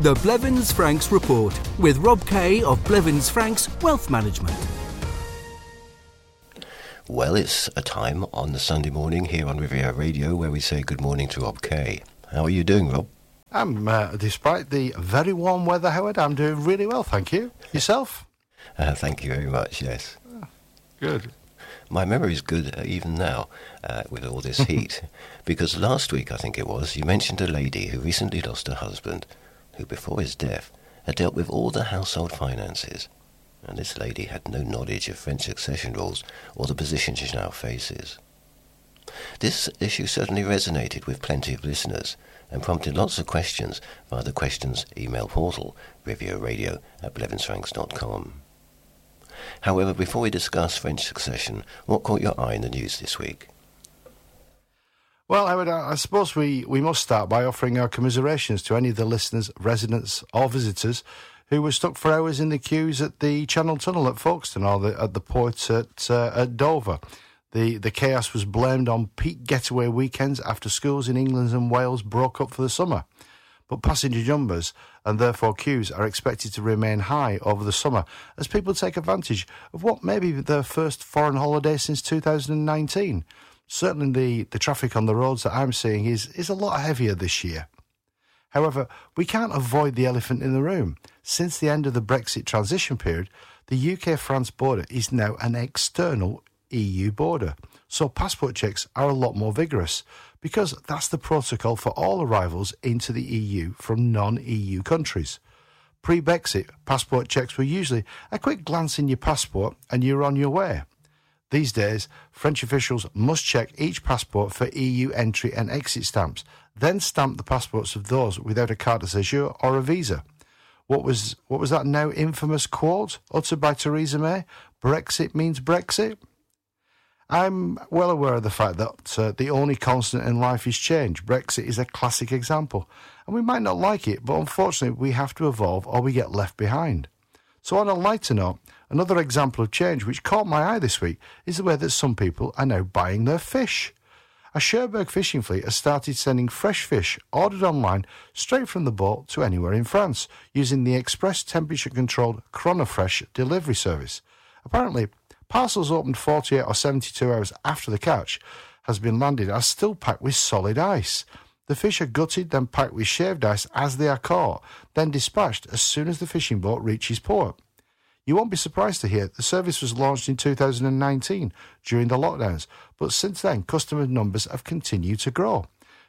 The Blevins Franks Report with Rob Kay of Blevins Franks Wealth Management. Well, it's a time on the Sunday morning here on Riviera Radio where we say good morning to Rob Kay. How are you doing, Rob? I'm, uh, despite the very warm weather, Howard, I'm doing really well, thank you. Yourself? Uh, thank you very much, yes. Good. My memory is good uh, even now uh, with all this heat because last week, I think it was, you mentioned a lady who recently lost her husband who before his death had dealt with all the household finances. And this lady had no knowledge of French succession rules or the position she now faces. This issue certainly resonated with plenty of listeners and prompted lots of questions via the questions email portal, rivieradio at blevinsfranks.com. However, before we discuss French succession, what caught your eye in the news this week? Well, I, would, I suppose we, we must start by offering our commiserations to any of the listeners, residents, or visitors who were stuck for hours in the queues at the Channel Tunnel at Folkestone or the, at the port at, uh, at Dover. The, the chaos was blamed on peak getaway weekends after schools in England and Wales broke up for the summer. But passenger numbers and therefore queues are expected to remain high over the summer as people take advantage of what may be their first foreign holiday since 2019 certainly the, the traffic on the roads that I'm seeing is, is a lot heavier this year. However, we can't avoid the elephant in the room. Since the end of the Brexit transition period, the UK France border is now an external EU border. So passport checks are a lot more vigorous because that's the protocol for all arrivals into the EU from non EU countries. Pre Brexit, passport checks were usually a quick glance in your passport and you're on your way. These days, French officials must check each passport for EU entry and exit stamps, then stamp the passports of those without a carte de séjour or a visa. What was what was that now infamous quote uttered by Theresa May? Brexit means Brexit. I'm well aware of the fact that uh, the only constant in life is change. Brexit is a classic example, and we might not like it, but unfortunately, we have to evolve or we get left behind. So, on a lighter note, Another example of change which caught my eye this week is the way that some people are now buying their fish. A Cherbourg fishing fleet has started sending fresh fish ordered online straight from the boat to anywhere in France using the express temperature controlled Chronofresh delivery service. Apparently, parcels opened 48 or 72 hours after the catch has been landed are still packed with solid ice. The fish are gutted, then packed with shaved ice as they are caught, then dispatched as soon as the fishing boat reaches port. You won't be surprised to hear the service was launched in 2019 during the lockdowns, but since then, customer numbers have continued to grow.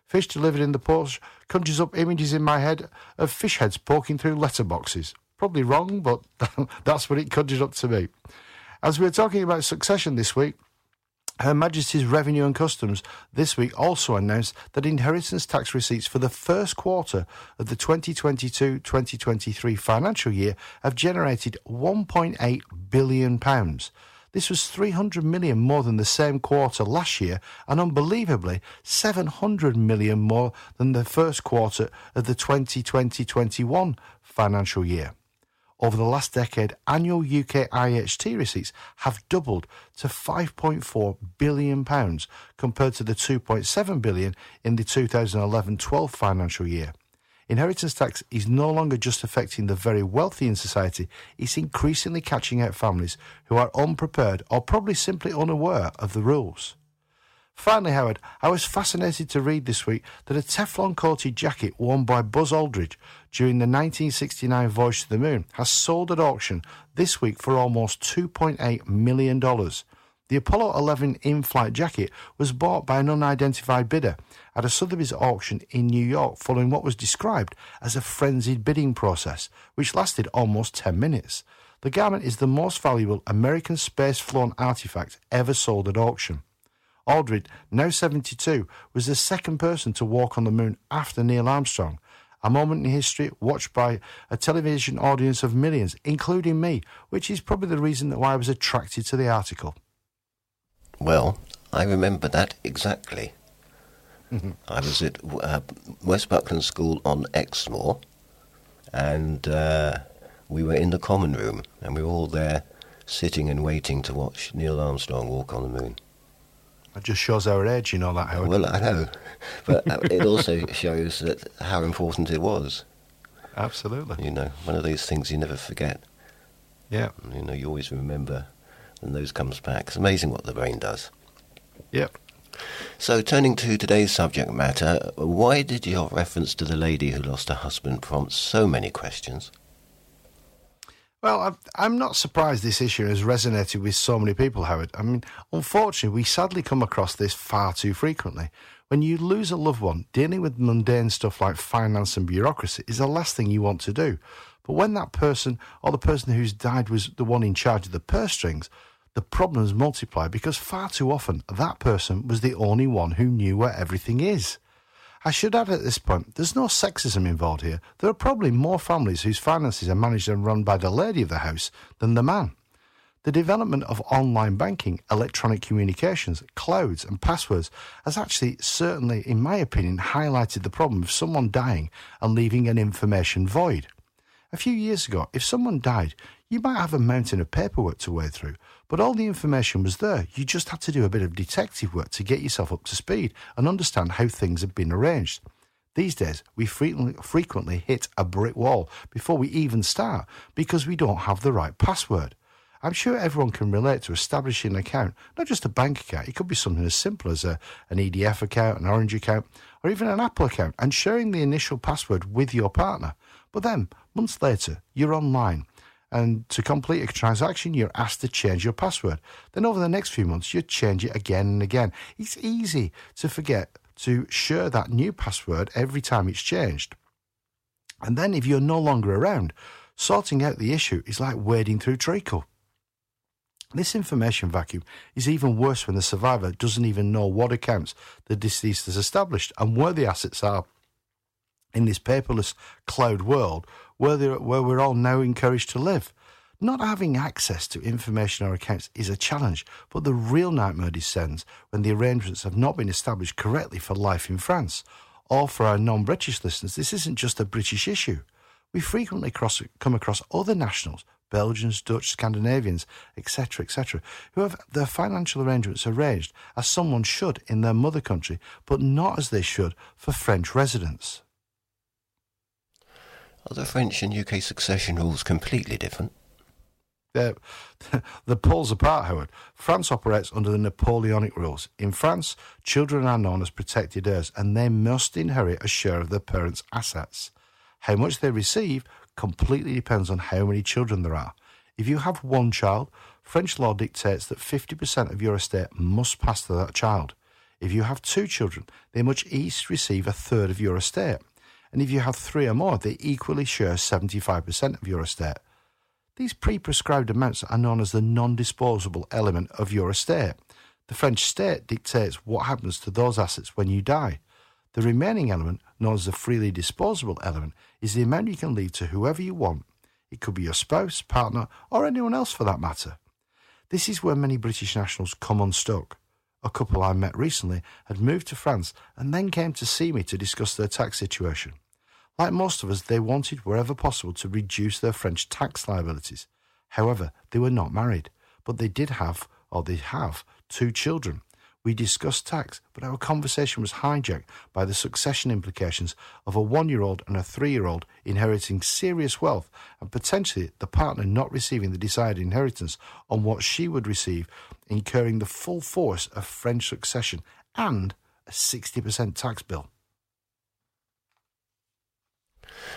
Fish delivered in the post conjures up images in my head of fish heads poking through letterboxes. Probably wrong, but that's what it conjured up to me. As we are talking about succession this week, her Majesty's Revenue and Customs this week also announced that inheritance tax receipts for the first quarter of the 2022 2023 financial year have generated £1.8 billion. This was 300 million more than the same quarter last year and unbelievably 700 million more than the first quarter of the 2020 21 financial year. Over the last decade, annual UK IHT receipts have doubled to £5.4 billion compared to the £2.7 billion in the 2011-12 financial year. Inheritance tax is no longer just affecting the very wealthy in society, it's increasingly catching out families who are unprepared or probably simply unaware of the rules. Finally, Howard, I was fascinated to read this week that a Teflon coated jacket worn by Buzz Aldrin during the 1969 voyage to the moon has sold at auction this week for almost $2.8 million. The Apollo 11 in flight jacket was bought by an unidentified bidder at a Sotheby's auction in New York following what was described as a frenzied bidding process, which lasted almost 10 minutes. The garment is the most valuable American space flown artifact ever sold at auction. Aldrin, now 72, was the second person to walk on the moon after Neil Armstrong. A moment in history watched by a television audience of millions, including me, which is probably the reason why I was attracted to the article. Well, I remember that exactly. Mm-hmm. I was at uh, West Buckland School on Exmoor, and uh, we were in the common room, and we were all there sitting and waiting to watch Neil Armstrong walk on the moon. It just shows our age, you know that, Howard. Well, I know. But uh, it also shows that how important it was. Absolutely. You know, one of those things you never forget. Yeah. You know, you always remember, and those comes back. It's amazing what the brain does. Yep. So, turning to today's subject matter, why did your reference to the lady who lost her husband prompt so many questions? Well, I'm not surprised this issue has resonated with so many people, Howard. I mean, unfortunately, we sadly come across this far too frequently. When you lose a loved one, dealing with mundane stuff like finance and bureaucracy is the last thing you want to do. But when that person or the person who's died was the one in charge of the purse strings, the problems multiply because far too often that person was the only one who knew where everything is. I should add at this point, there's no sexism involved here. There are probably more families whose finances are managed and run by the lady of the house than the man. The development of online banking, electronic communications, clouds, and passwords has actually, certainly, in my opinion, highlighted the problem of someone dying and leaving an information void. A few years ago, if someone died, you might have a mountain of paperwork to wade through, but all the information was there. You just had to do a bit of detective work to get yourself up to speed and understand how things had been arranged. These days, we frequently, hit a brick wall before we even start because we don't have the right password. I'm sure everyone can relate to establishing an account, not just a bank account. It could be something as simple as a, an EDF account, an Orange account, or even an Apple account, and sharing the initial password with your partner. But then, months later, you're online and to complete a transaction, you're asked to change your password. Then over the next few months, you change it again and again. It's easy to forget to share that new password every time it's changed. And then if you're no longer around, sorting out the issue is like wading through treacle. This information vacuum is even worse when the survivor doesn't even know what accounts the deceased has established and where the assets are in this paperless cloud world where, where we're all now encouraged to live. Not having access to information or accounts is a challenge, but the real nightmare descends when the arrangements have not been established correctly for life in France. Or for our non British listeners, this isn't just a British issue. We frequently cross, come across other nationals, Belgians, Dutch, Scandinavians, etc., etc., who have their financial arrangements arranged as someone should in their mother country, but not as they should for French residents. Are the French and UK succession rules completely different? They're, the poles apart, Howard. France operates under the Napoleonic rules. In France, children are known as protected heirs and they must inherit a share of their parents' assets. How much they receive completely depends on how many children there are. If you have one child, French law dictates that 50% of your estate must pass to that child. If you have two children, they must each receive a third of your estate and if you have three or more, they equally share 75% of your estate. These pre prescribed amounts are known as the non disposable element of your estate. The French state dictates what happens to those assets when you die. The remaining element, known as the freely disposable element, is the amount you can leave to whoever you want. It could be your spouse, partner, or anyone else for that matter. This is where many British nationals come unstuck. A couple I met recently had moved to France and then came to see me to discuss their tax situation. Like most of us, they wanted wherever possible to reduce their French tax liabilities. However, they were not married, but they did have, or they have, two children. We discussed tax, but our conversation was hijacked by the succession implications of a one year old and a three year old inheriting serious wealth and potentially the partner not receiving the desired inheritance on what she would receive, incurring the full force of French succession and a 60% tax bill.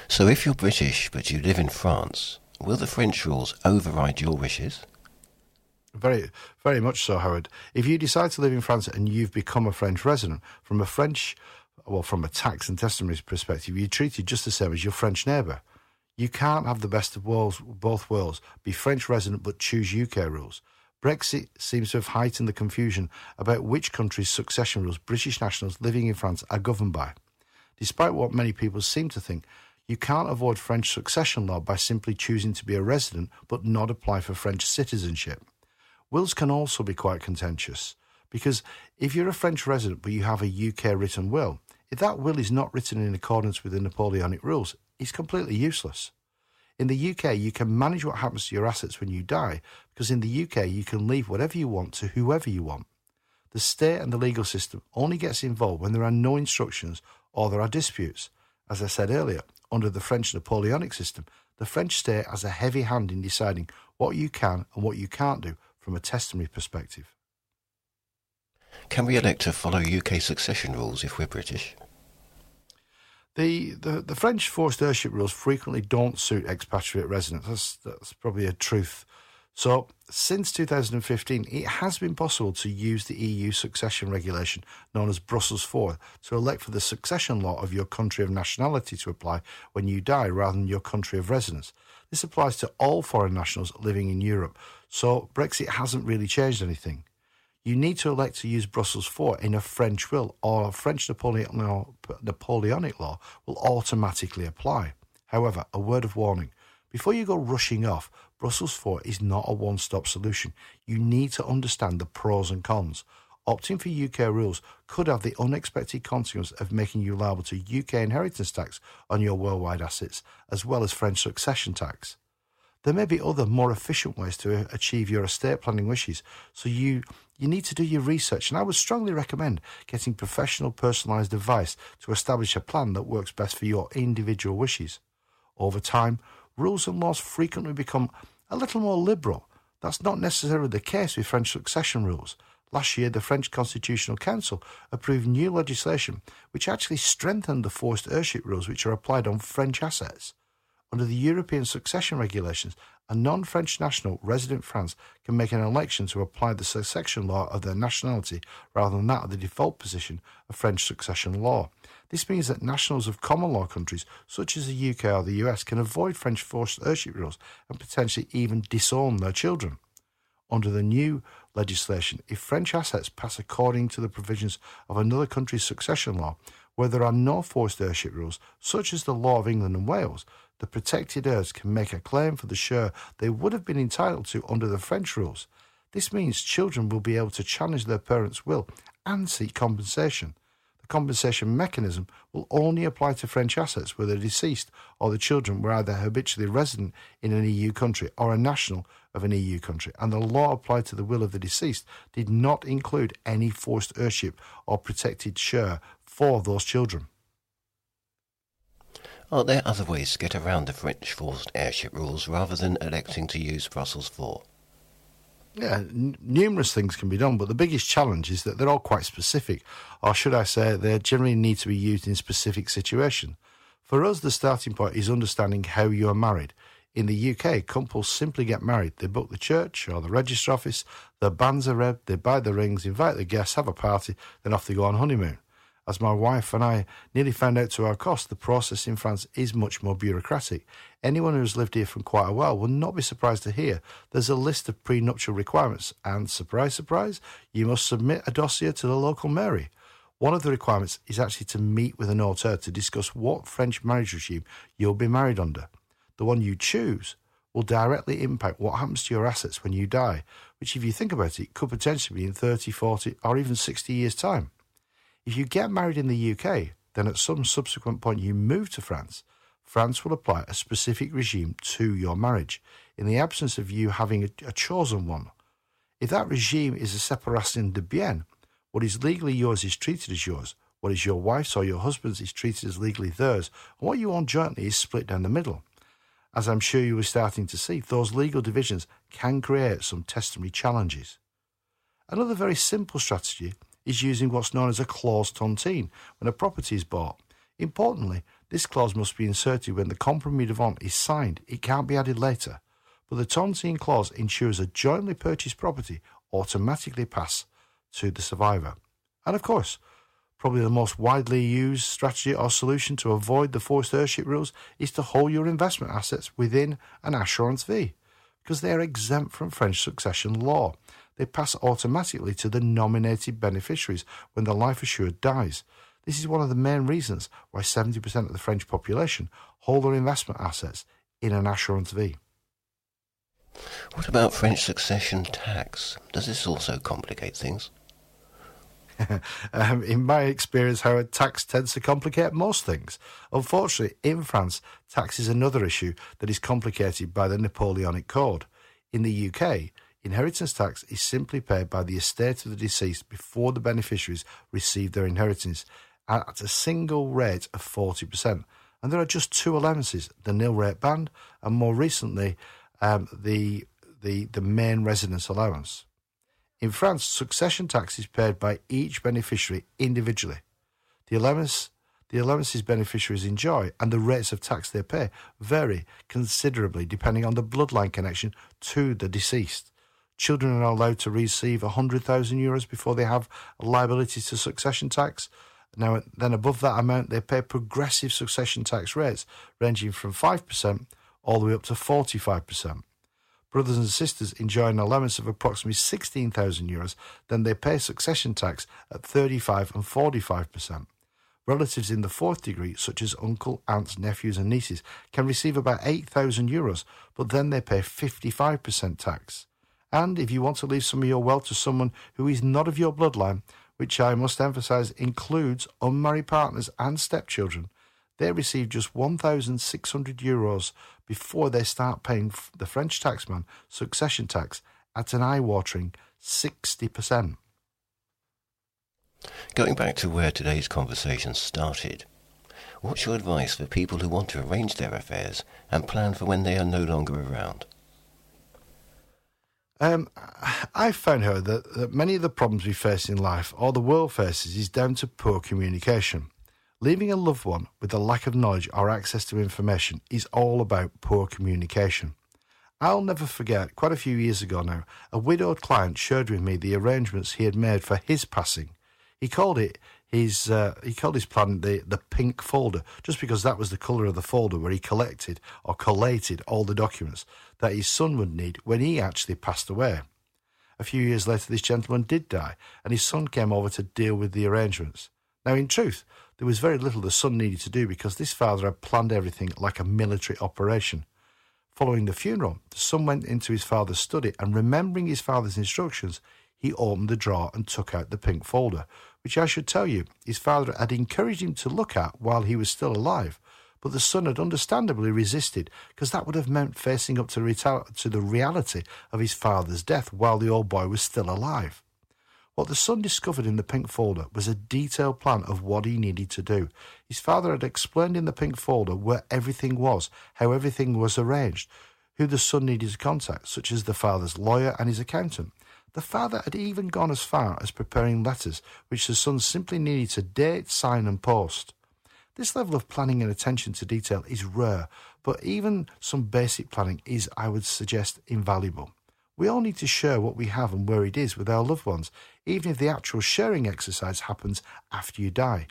So if you're British but you live in France, will the French rules override your wishes? Very, very much so, Howard. If you decide to live in France and you've become a French resident, from a French, well, from a tax and testimony perspective, you're treated just the same as your French neighbour. You can't have the best of worlds, both worlds, be French resident but choose UK rules. Brexit seems to have heightened the confusion about which country's succession rules British nationals living in France are governed by. Despite what many people seem to think, you can't avoid French succession law by simply choosing to be a resident but not apply for French citizenship. Wills can also be quite contentious because if you're a French resident but you have a UK written will, if that will is not written in accordance with the Napoleonic rules, it's completely useless. In the UK, you can manage what happens to your assets when you die because in the UK, you can leave whatever you want to whoever you want. The state and the legal system only gets involved when there are no instructions or there are disputes. As I said earlier, Under the French Napoleonic system, the French state has a heavy hand in deciding what you can and what you can't do from a testimony perspective. Can we elect to follow UK succession rules if we're British? The, the, the French forced heirship rules frequently don't suit expatriate residents. That's, that's probably a truth. So, since 2015, it has been possible to use the EU succession regulation known as Brussels 4 to elect for the succession law of your country of nationality to apply when you die rather than your country of residence. This applies to all foreign nationals living in Europe, so Brexit hasn't really changed anything you need to elect to use Brussels 4 in a French will, or French Napoleonic law will automatically apply. However, a word of warning before you go rushing off, Brussels 4 is not a one stop solution. You need to understand the pros and cons. Opting for UK rules could have the unexpected consequence of making you liable to UK inheritance tax on your worldwide assets, as well as French succession tax. There may be other more efficient ways to achieve your estate planning wishes, so you you need to do your research, and I would strongly recommend getting professional personalised advice to establish a plan that works best for your individual wishes. Over time, rules and laws frequently become a little more liberal. That's not necessarily the case with French succession rules. Last year, the French Constitutional Council approved new legislation which actually strengthened the forced heirship rules which are applied on French assets. Under the European succession regulations, a non French national resident in France can make an election to apply the succession law of their nationality rather than that of the default position of French succession law. This means that nationals of common law countries, such as the UK or the US, can avoid French forced heirship rules and potentially even disown their children. Under the new legislation, if French assets pass according to the provisions of another country's succession law, where there are no forced heirship rules, such as the law of England and Wales, the protected heirs can make a claim for the share they would have been entitled to under the French rules. This means children will be able to challenge their parents' will and seek compensation. The compensation mechanism will only apply to French assets where the deceased or the children were either habitually resident in an EU country or a national of an EU country, and the law applied to the will of the deceased did not include any forced heirship or protected share for those children. Are there other ways to get around the French forced heirship rules rather than electing to use Brussels 4? Yeah, n- numerous things can be done, but the biggest challenge is that they're all quite specific, or should I say, they generally need to be used in specific situations. For us, the starting point is understanding how you are married. In the UK, couples simply get married. They book the church or the register office, their banns are read, they buy the rings, invite the guests, have a party, then off they go on honeymoon. As my wife and I nearly found out to our cost, the process in France is much more bureaucratic. Anyone who has lived here for quite a while will not be surprised to hear there's a list of prenuptial requirements, and surprise, surprise, you must submit a dossier to the local mairie. One of the requirements is actually to meet with a notaire to discuss what French marriage regime you'll be married under. The one you choose will directly impact what happens to your assets when you die, which, if you think about it, could potentially be in 30, 40, or even 60 years' time. If you get married in the UK, then at some subsequent point you move to France, France will apply a specific regime to your marriage in the absence of you having a, a chosen one. If that regime is a separation de bien, what is legally yours is treated as yours, what is your wife's or your husband's is treated as legally theirs, and what you own jointly is split down the middle. As I'm sure you are starting to see, those legal divisions can create some testimony challenges. Another very simple strategy is using what's known as a clause tontine when a property is bought. Importantly, this clause must be inserted when the compromis de vente is signed. It can't be added later. But the tontine clause ensures a jointly purchased property automatically pass to the survivor. And of course, probably the most widely used strategy or solution to avoid the forced heirship rules is to hold your investment assets within an assurance vie, because they are exempt from French succession law they pass automatically to the nominated beneficiaries when the life assured dies. This is one of the main reasons why 70% of the French population hold their investment assets in an assurance vie. What about French succession tax? Does this also complicate things? um, in my experience, how tax tends to complicate most things. Unfortunately, in France, tax is another issue that is complicated by the Napoleonic Code. In the UK, Inheritance tax is simply paid by the estate of the deceased before the beneficiaries receive their inheritance at a single rate of 40%. And there are just two allowances the nil rate band and more recently um, the, the, the main residence allowance. In France, succession tax is paid by each beneficiary individually. The allowance the allowances beneficiaries enjoy and the rates of tax they pay vary considerably depending on the bloodline connection to the deceased. Children are allowed to receive 100,000 euros before they have liability to succession tax. Now, then above that amount, they pay progressive succession tax rates ranging from 5% all the way up to 45%. Brothers and sisters enjoy an allowance of approximately 16,000 euros, then they pay succession tax at 35 and 45%. Relatives in the fourth degree, such as uncle, aunts, nephews, and nieces, can receive about 8,000 euros, but then they pay 55% tax. And if you want to leave some of your wealth to someone who is not of your bloodline, which I must emphasize includes unmarried partners and stepchildren, they receive just 1,600 euros before they start paying the French taxman succession tax at an eye watering 60%. Going back to where today's conversation started, what's your advice for people who want to arrange their affairs and plan for when they are no longer around? Um, I've found, however, that, that many of the problems we face in life, or the world faces, is down to poor communication. Leaving a loved one with a lack of knowledge or access to information is all about poor communication. I'll never forget, quite a few years ago now, a widowed client shared with me the arrangements he had made for his passing. He called it his uh, he called his plan the the pink folder, just because that was the colour of the folder where he collected or collated all the documents that his son would need when he actually passed away. A few years later, this gentleman did die, and his son came over to deal with the arrangements. Now, in truth, there was very little the son needed to do because this father had planned everything like a military operation. Following the funeral, the son went into his father's study and, remembering his father's instructions, he opened the drawer and took out the pink folder, which I should tell you his father had encouraged him to look at while he was still alive. But the son had understandably resisted, because that would have meant facing up to, reta- to the reality of his father's death while the old boy was still alive. What the son discovered in the pink folder was a detailed plan of what he needed to do. His father had explained in the pink folder where everything was, how everything was arranged, who the son needed to contact, such as the father's lawyer and his accountant. The father had even gone as far as preparing letters which the son simply needed to date, sign, and post. This level of planning and attention to detail is rare, but even some basic planning is, I would suggest, invaluable. We all need to share what we have and where it is with our loved ones, even if the actual sharing exercise happens after you die.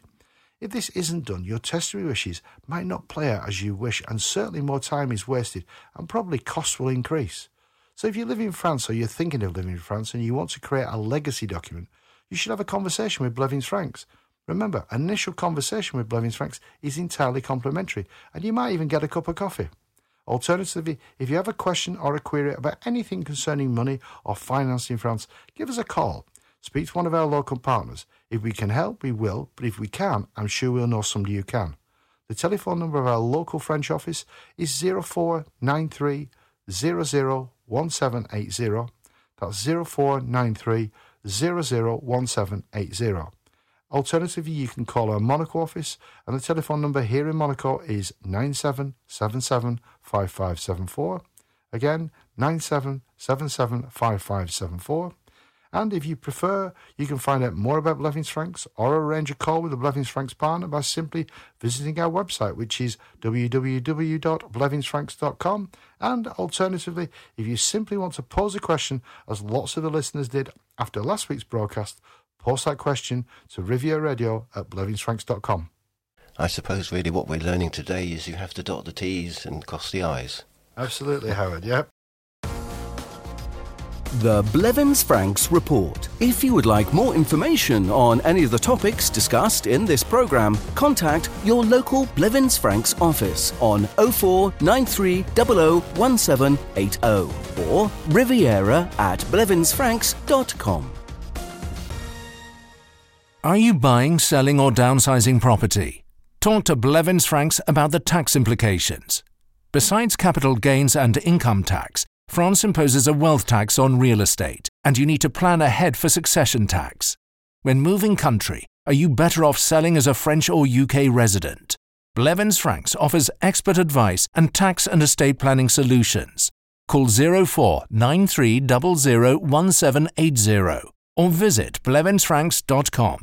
If this isn't done, your testimony wishes might not play out as you wish, and certainly more time is wasted, and probably costs will increase. So if you live in France or you're thinking of living in France and you want to create a legacy document, you should have a conversation with Blevins Franks. Remember, initial conversation with Blevins Franks is entirely complimentary, and you might even get a cup of coffee. Alternatively, if you have a question or a query about anything concerning money or finance in France, give us a call. Speak to one of our local partners. If we can help, we will, but if we can, I'm sure we'll know somebody who can. The telephone number of our local French office is 0493 001780. That's 0493 001780. Alternatively, you can call our Monaco office, and the telephone number here in Monaco is 97775574. Again, 97775574. And if you prefer, you can find out more about Blevins Franks or arrange a call with the Blevins Franks partner by simply visiting our website, which is www.blevinsfranks.com. And alternatively, if you simply want to pose a question, as lots of the listeners did after last week's broadcast, post that question to Riviera Radio at blevinsfranks.com. I suppose really what we're learning today is you have to dot the T's and cross the I's. Absolutely, Howard. Yep. The Blevins Franks Report. If you would like more information on any of the topics discussed in this programme, contact your local Blevins Franks office on 0493 or riviera at blevinsfranks.com. Are you buying, selling, or downsizing property? Talk to Blevins Franks about the tax implications. Besides capital gains and income tax, France imposes a wealth tax on real estate, and you need to plan ahead for succession tax. When moving country, are you better off selling as a French or UK resident? Blevins Franks offers expert advice and tax and estate planning solutions. Call 0493001780 or visit blevinsfranks.com.